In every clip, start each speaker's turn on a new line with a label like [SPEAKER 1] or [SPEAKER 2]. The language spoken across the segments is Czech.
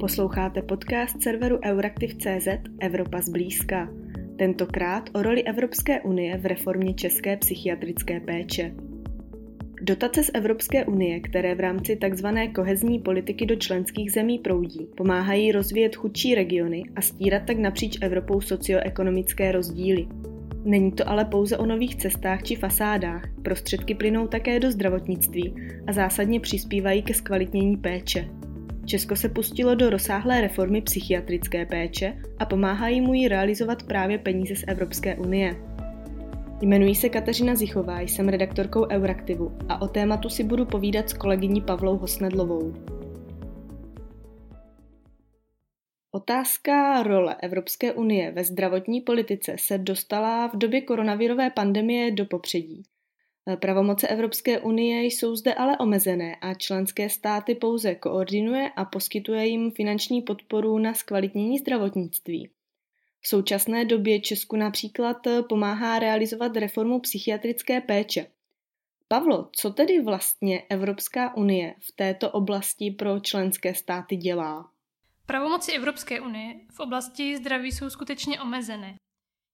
[SPEAKER 1] Posloucháte podcast serveru Euraktiv.cz Evropa zblízka. Tentokrát o roli Evropské unie v reformě české psychiatrické péče. Dotace z Evropské unie, které v rámci tzv. kohezní politiky do členských zemí proudí, pomáhají rozvíjet chudší regiony a stírat tak napříč Evropou socioekonomické rozdíly. Není to ale pouze o nových cestách či fasádách, prostředky plynou také do zdravotnictví a zásadně přispívají ke zkvalitnění péče. Česko se pustilo do rozsáhlé reformy psychiatrické péče a pomáhají mu ji realizovat právě peníze z Evropské unie. Jmenuji se Kateřina Zichová, jsem redaktorkou Euraktivu a o tématu si budu povídat s kolegyní Pavlou Hosnedlovou. Otázka role Evropské unie ve zdravotní politice se dostala v době koronavirové pandemie do popředí. Pravomoce Evropské unie jsou zde ale omezené a členské státy pouze koordinuje a poskytuje jim finanční podporu na zkvalitnění zdravotnictví. V současné době Česku například pomáhá realizovat reformu psychiatrické péče. Pavlo, co tedy vlastně Evropská unie v této oblasti pro členské státy dělá?
[SPEAKER 2] Pravomoci Evropské unie v oblasti zdraví jsou skutečně omezené.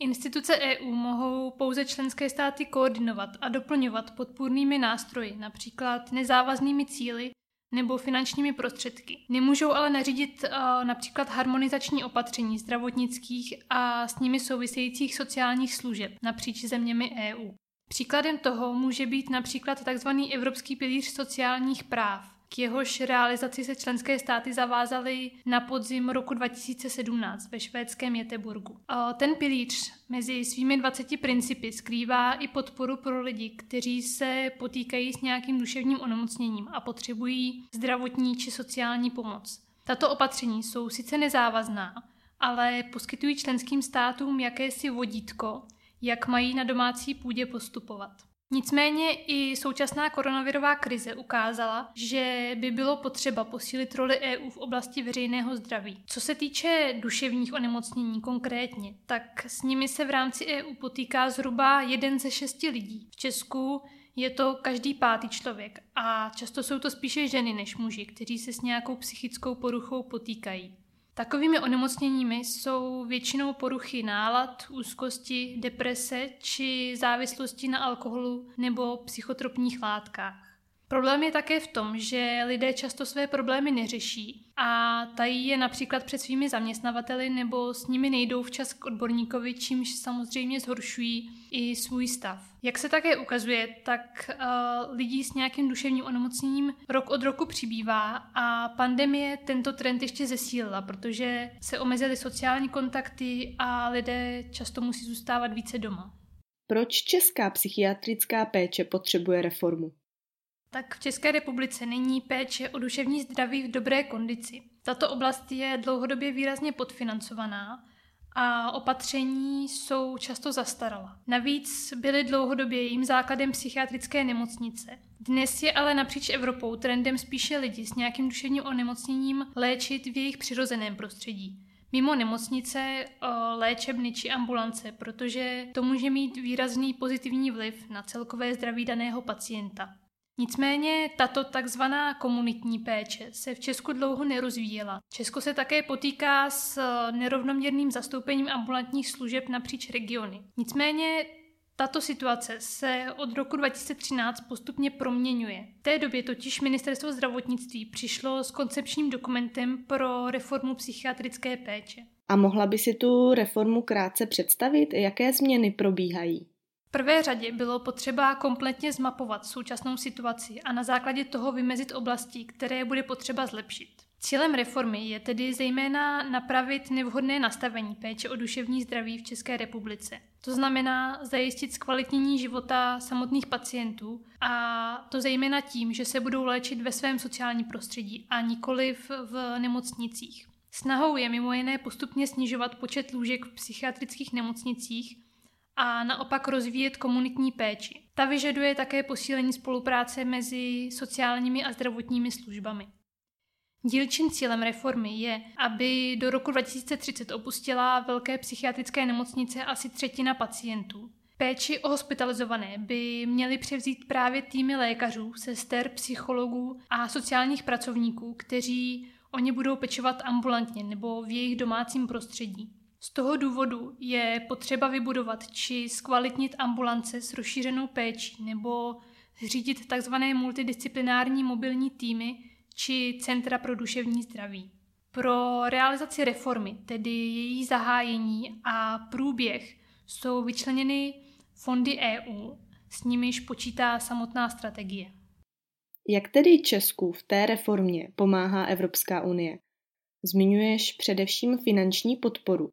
[SPEAKER 2] Instituce EU mohou pouze členské státy koordinovat a doplňovat podpůrnými nástroji, například nezávaznými cíly nebo finančními prostředky. Nemůžou ale nařídit uh, například harmonizační opatření zdravotnických a s nimi souvisejících sociálních služeb napříč zeměmi EU. Příkladem toho může být například tzv. Evropský pilíř sociálních práv, k jehož realizaci se členské státy zavázaly na podzim roku 2017 ve švédském Jeteburgu. Ten pilíř mezi svými 20 principy skrývá i podporu pro lidi, kteří se potýkají s nějakým duševním onemocněním a potřebují zdravotní či sociální pomoc. Tato opatření jsou sice nezávazná, ale poskytují členským státům jakési vodítko, jak mají na domácí půdě postupovat. Nicméně i současná koronavirová krize ukázala, že by bylo potřeba posílit roli EU v oblasti veřejného zdraví. Co se týče duševních onemocnění konkrétně, tak s nimi se v rámci EU potýká zhruba jeden ze šesti lidí. V Česku je to každý pátý člověk a často jsou to spíše ženy než muži, kteří se s nějakou psychickou poruchou potýkají. Takovými onemocněními jsou většinou poruchy nálad, úzkosti, deprese či závislosti na alkoholu nebo psychotropních látkách. Problém je také v tom, že lidé často své problémy neřeší a tají je například před svými zaměstnavateli nebo s nimi nejdou včas k odborníkovi, čímž samozřejmě zhoršují i svůj stav. Jak se také ukazuje, tak uh, lidí s nějakým duševním onemocněním rok od roku přibývá a pandemie tento trend ještě zesílila, protože se omezily sociální kontakty a lidé často musí zůstávat více doma.
[SPEAKER 1] Proč česká psychiatrická péče potřebuje reformu?
[SPEAKER 2] Tak v České republice není péče o duševní zdraví v dobré kondici. Tato oblast je dlouhodobě výrazně podfinancovaná a opatření jsou často zastarala. Navíc byly dlouhodobě jejím základem psychiatrické nemocnice. Dnes je ale napříč Evropou trendem spíše lidi s nějakým duševním onemocněním léčit v jejich přirozeném prostředí. Mimo nemocnice, léčebny či ambulance, protože to může mít výrazný pozitivní vliv na celkové zdraví daného pacienta. Nicméně tato takzvaná komunitní péče se v Česku dlouho nerozvíjela. Česko se také potýká s nerovnoměrným zastoupením ambulantních služeb napříč regiony. Nicméně tato situace se od roku 2013 postupně proměňuje. V té době totiž ministerstvo zdravotnictví přišlo s koncepčním dokumentem pro reformu psychiatrické péče.
[SPEAKER 1] A mohla by si tu reformu krátce představit, jaké změny probíhají?
[SPEAKER 2] V prvé řadě bylo potřeba kompletně zmapovat současnou situaci a na základě toho vymezit oblasti, které bude potřeba zlepšit. Cílem reformy je tedy zejména napravit nevhodné nastavení péče o duševní zdraví v České republice. To znamená zajistit zkvalitnění života samotných pacientů a to zejména tím, že se budou léčit ve svém sociálním prostředí a nikoli v nemocnicích. Snahou je mimo jiné postupně snižovat počet lůžek v psychiatrických nemocnicích a naopak rozvíjet komunitní péči. Ta vyžaduje také posílení spolupráce mezi sociálními a zdravotními službami. Dílčím cílem reformy je, aby do roku 2030 opustila velké psychiatrické nemocnice asi třetina pacientů. Péči o hospitalizované by měly převzít právě týmy lékařů, sester, psychologů a sociálních pracovníků, kteří o ně budou pečovat ambulantně nebo v jejich domácím prostředí. Z toho důvodu je potřeba vybudovat či zkvalitnit ambulance s rozšířenou péčí nebo zřídit tzv. multidisciplinární mobilní týmy či centra pro duševní zdraví. Pro realizaci reformy, tedy její zahájení a průběh, jsou vyčleněny fondy EU, s nimiž počítá samotná strategie.
[SPEAKER 1] Jak tedy Česku v té reformě pomáhá Evropská unie? Zmiňuješ především finanční podporu.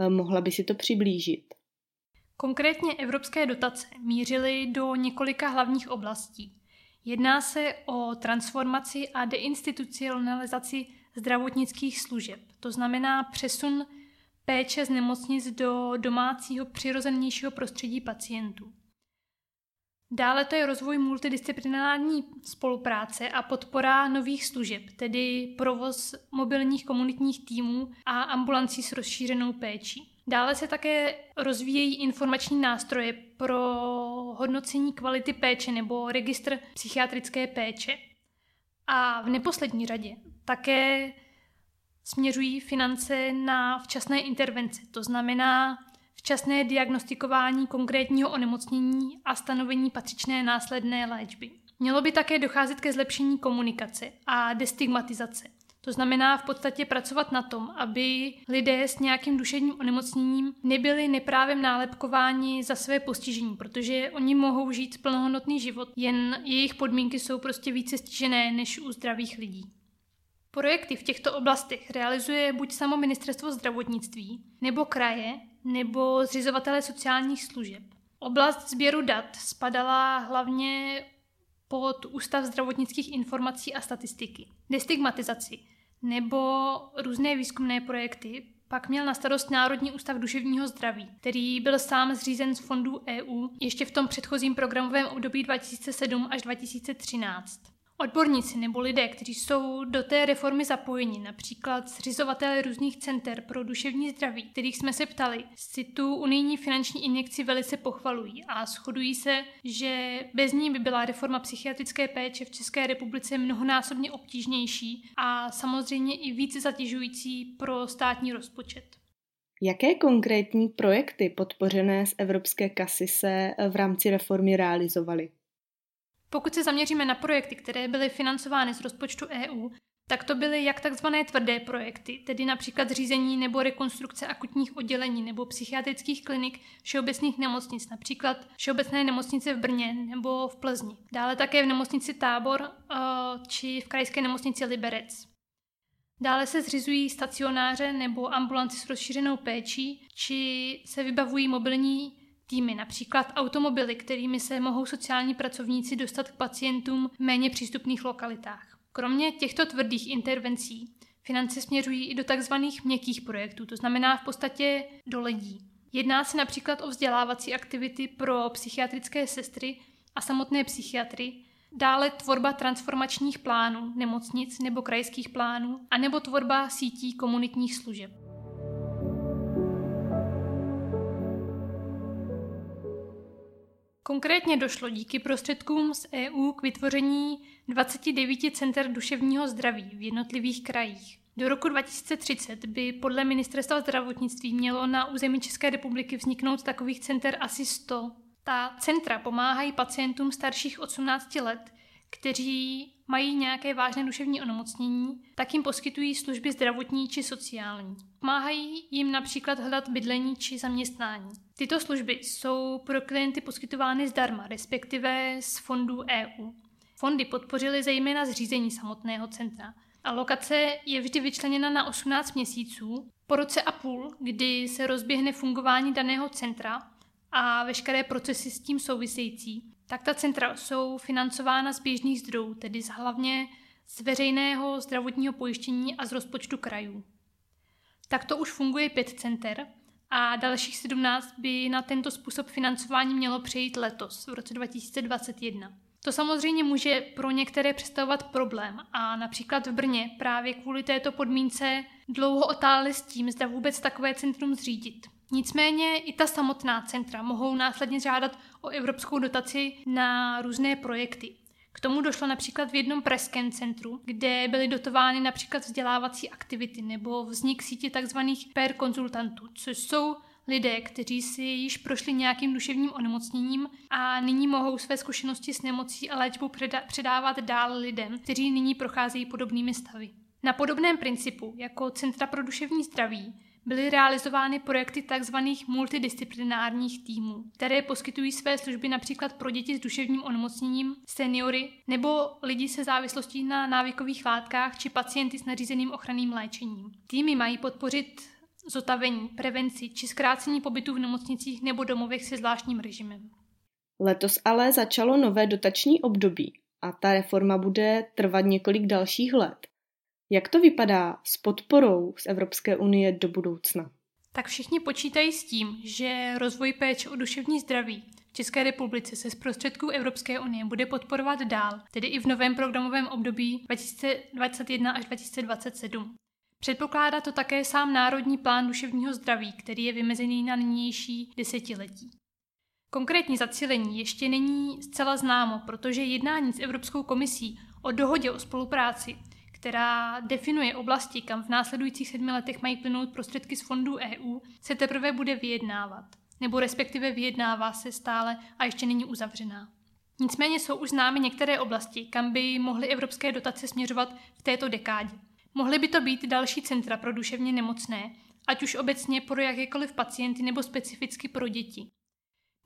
[SPEAKER 1] Eh, mohla by si to přiblížit?
[SPEAKER 2] Konkrétně evropské dotace mířily do několika hlavních oblastí. Jedná se o transformaci a deinstitucionalizaci zdravotnických služeb, to znamená přesun péče z nemocnic do domácího přirozenějšího prostředí pacientů. Dále to je rozvoj multidisciplinární spolupráce a podpora nových služeb, tedy provoz mobilních komunitních týmů a ambulancí s rozšířenou péčí. Dále se také rozvíjejí informační nástroje pro hodnocení kvality péče nebo registr psychiatrické péče. A v neposlední řadě také směřují finance na včasné intervence, to znamená včasné diagnostikování konkrétního onemocnění a stanovení patřičné následné léčby. Mělo by také docházet ke zlepšení komunikace a destigmatizace. To znamená v podstatě pracovat na tom, aby lidé s nějakým duševním onemocněním nebyli neprávem nálepkováni za své postižení, protože oni mohou žít plnohodnotný život, jen jejich podmínky jsou prostě více stižené než u zdravých lidí. Projekty v těchto oblastech realizuje buď samo ministerstvo zdravotnictví, nebo kraje, nebo zřizovatele sociálních služeb. Oblast sběru dat spadala hlavně pod Ústav zdravotnických informací a statistiky. Destigmatizaci nebo různé výzkumné projekty pak měl na starost Národní ústav duševního zdraví, který byl sám zřízen z fondů EU ještě v tom předchozím programovém období 2007 až 2013. Odborníci nebo lidé, kteří jsou do té reformy zapojeni, například zřizovatelé různých center pro duševní zdraví, kterých jsme se ptali, si tu unijní finanční injekci velice pochvalují a shodují se, že bez ní by byla reforma psychiatrické péče v České republice mnohonásobně obtížnější a samozřejmě i více zatěžující pro státní rozpočet.
[SPEAKER 1] Jaké konkrétní projekty podpořené z evropské kasy se v rámci reformy realizovaly?
[SPEAKER 2] Pokud se zaměříme na projekty, které byly financovány z rozpočtu EU, tak to byly jak takzvané tvrdé projekty, tedy například zřízení nebo rekonstrukce akutních oddělení nebo psychiatrických klinik všeobecných nemocnic, například Všeobecné nemocnice v Brně nebo v Plzni. Dále také v nemocnici Tábor eh, či v krajské nemocnici Liberec. Dále se zřizují stacionáře nebo ambulanci s rozšířenou péčí, či se vybavují mobilní týmy, například automobily, kterými se mohou sociální pracovníci dostat k pacientům v méně přístupných lokalitách. Kromě těchto tvrdých intervencí finance směřují i do tzv. měkkých projektů, to znamená v podstatě do lidí. Jedná se například o vzdělávací aktivity pro psychiatrické sestry a samotné psychiatry, dále tvorba transformačních plánů nemocnic nebo krajských plánů, anebo tvorba sítí komunitních služeb. Konkrétně došlo díky prostředkům z EU k vytvoření 29 center duševního zdraví v jednotlivých krajích. Do roku 2030 by podle ministerstva zdravotnictví mělo na území České republiky vzniknout takových center asi 100. Ta centra pomáhají pacientům starších 18 let, kteří mají nějaké vážné duševní onemocnění, tak jim poskytují služby zdravotní či sociální. Pomáhají jim například hledat bydlení či zaměstnání. Tyto služby jsou pro klienty poskytovány zdarma, respektive z fondů EU. Fondy podpořily zejména zřízení samotného centra. A lokace je vždy vyčleněna na 18 měsíců, po roce a půl, kdy se rozběhne fungování daného centra a veškeré procesy s tím související, tak ta centra jsou financována z běžných zdrojů, tedy z hlavně z veřejného zdravotního pojištění a z rozpočtu krajů. Takto už funguje pět center a dalších 17 by na tento způsob financování mělo přejít letos, v roce 2021. To samozřejmě může pro některé představovat problém a například v Brně právě kvůli této podmínce dlouho otáli s tím, zda vůbec takové centrum zřídit. Nicméně i ta samotná centra mohou následně žádat o evropskou dotaci na různé projekty. K tomu došlo například v jednom pražském centru, kde byly dotovány například vzdělávací aktivity nebo vznik sítě tzv. per konzultantů, což jsou lidé, kteří si již prošli nějakým duševním onemocněním a nyní mohou své zkušenosti s nemocí a léčbou předávat dál lidem, kteří nyní procházejí podobnými stavy. Na podobném principu, jako Centra pro duševní zdraví, byly realizovány projekty tzv. multidisciplinárních týmů, které poskytují své služby například pro děti s duševním onemocněním, seniory nebo lidi se závislostí na návykových látkách či pacienty s nařízeným ochranným léčením. Týmy mají podpořit zotavení, prevenci či zkrácení pobytu v nemocnicích nebo domovech se zvláštním režimem.
[SPEAKER 1] Letos ale začalo nové dotační období a ta reforma bude trvat několik dalších let. Jak to vypadá s podporou z Evropské unie do budoucna?
[SPEAKER 2] Tak všichni počítají s tím, že rozvoj péče o duševní zdraví v České republice se z prostředků Evropské unie bude podporovat dál, tedy i v novém programovém období 2021 až 2027. Předpokládá to také sám Národní plán duševního zdraví, který je vymezený na nynější desetiletí. Konkrétní zacílení ještě není zcela známo, protože jednání s Evropskou komisí o dohodě o spolupráci která definuje oblasti, kam v následujících sedmi letech mají plynout prostředky z fondů EU, se teprve bude vyjednávat. Nebo respektive vyjednává se stále a ještě není uzavřená. Nicméně jsou už známy některé oblasti, kam by mohly evropské dotace směřovat v této dekádě. Mohly by to být další centra pro duševně nemocné, ať už obecně pro jakékoliv pacienty nebo specificky pro děti.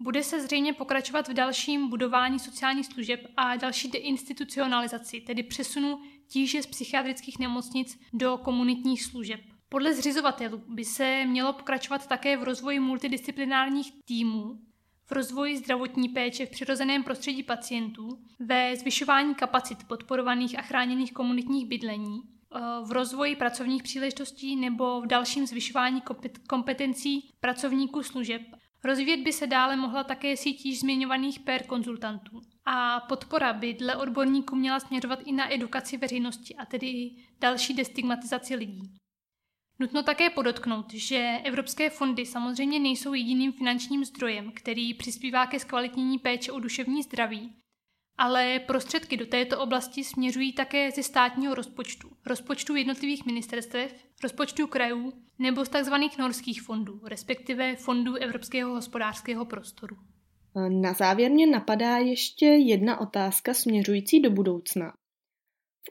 [SPEAKER 2] Bude se zřejmě pokračovat v dalším budování sociálních služeb a další deinstitucionalizaci, tedy přesunu tíže z psychiatrických nemocnic do komunitních služeb. Podle zřizovatelů by se mělo pokračovat také v rozvoji multidisciplinárních týmů, v rozvoji zdravotní péče v přirozeném prostředí pacientů, ve zvyšování kapacit podporovaných a chráněných komunitních bydlení, eh, v rozvoji pracovních příležitostí nebo v dalším zvyšování kompetencí pracovníků služeb Rozvíjet by se dále mohla také síť již zmiňovaných per konzultantů. A podpora by dle odborníků měla směřovat i na edukaci veřejnosti a tedy i další destigmatizaci lidí. Nutno také podotknout, že evropské fondy samozřejmě nejsou jediným finančním zdrojem, který přispívá ke zkvalitnění péče o duševní zdraví, ale prostředky do této oblasti směřují také ze státního rozpočtu, rozpočtu jednotlivých ministerstev, rozpočtu krajů nebo z tzv. norských fondů, respektive fondů Evropského hospodářského prostoru.
[SPEAKER 1] Na závěr mě napadá ještě jedna otázka směřující do budoucna.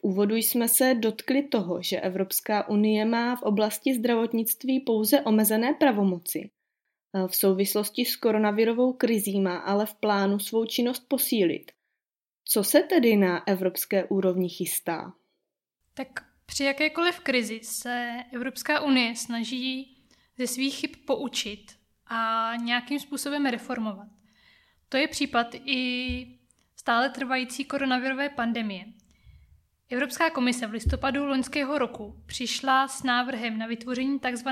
[SPEAKER 1] V úvodu jsme se dotkli toho, že Evropská unie má v oblasti zdravotnictví pouze omezené pravomoci. V souvislosti s koronavirovou krizí má ale v plánu svou činnost posílit. Co se tedy na evropské úrovni chystá?
[SPEAKER 2] Tak při jakékoliv krizi se Evropská unie snaží ze svých chyb poučit a nějakým způsobem reformovat. To je případ i stále trvající koronavirové pandemie. Evropská komise v listopadu loňského roku přišla s návrhem na vytvoření tzv.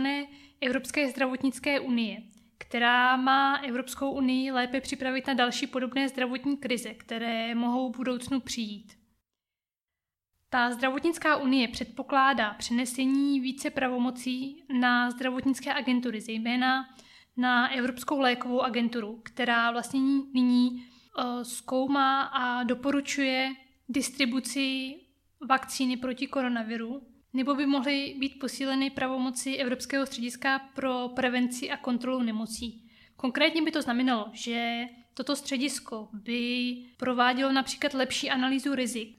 [SPEAKER 2] Evropské zdravotnické unie, která má Evropskou unii lépe připravit na další podobné zdravotní krize, které mohou v budoucnu přijít. Ta zdravotnická unie předpokládá přenesení více pravomocí na zdravotnické agentury, zejména na Evropskou lékovou agenturu, která vlastně nyní uh, zkoumá a doporučuje distribuci vakcíny proti koronaviru nebo by mohly být posíleny pravomoci Evropského střediska pro prevenci a kontrolu nemocí. Konkrétně by to znamenalo, že toto středisko by provádělo například lepší analýzu rizik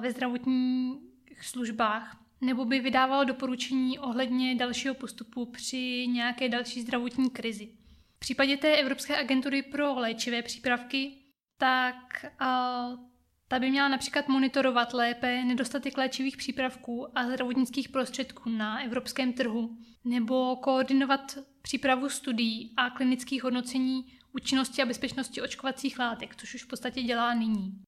[SPEAKER 2] ve zdravotních službách, nebo by vydávalo doporučení ohledně dalšího postupu při nějaké další zdravotní krizi. V případě té Evropské agentury pro léčivé přípravky, tak ta by měla například monitorovat lépe nedostatek léčivých přípravků a zdravotnických prostředků na evropském trhu, nebo koordinovat přípravu studií a klinických hodnocení účinnosti a bezpečnosti očkovacích látek, což už v podstatě dělá nyní.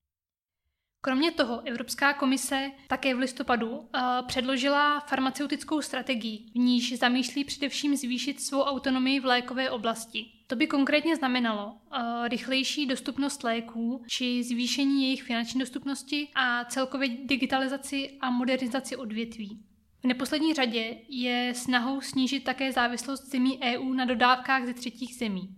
[SPEAKER 2] Kromě toho Evropská komise také v listopadu uh, předložila farmaceutickou strategii, v níž zamýšlí především zvýšit svou autonomii v lékové oblasti. To by konkrétně znamenalo uh, rychlejší dostupnost léků či zvýšení jejich finanční dostupnosti a celkově digitalizaci a modernizaci odvětví. V neposlední řadě je snahou snížit také závislost zemí EU na dodávkách ze třetích zemí.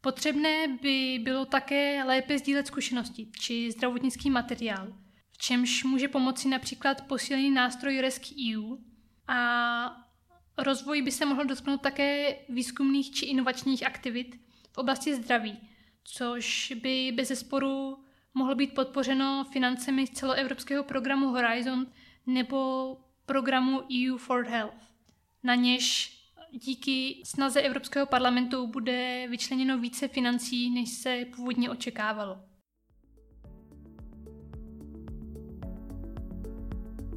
[SPEAKER 2] Potřebné by bylo také lépe sdílet zkušenosti či zdravotnický materiál, v čemž může pomoci například posílený nástroj RESC-EU a rozvoj by se mohl dotknout také výzkumných či inovačních aktivit v oblasti zdraví, což by bez zesporu mohlo být podpořeno financemi z celoevropského programu Horizon nebo programu EU for Health. Na něž díky snaze Evropského parlamentu bude vyčleněno více financí, než se původně očekávalo.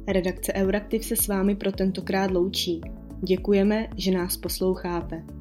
[SPEAKER 1] Redakce Euraktiv se s vámi pro tentokrát loučí. Děkujeme, že nás posloucháte.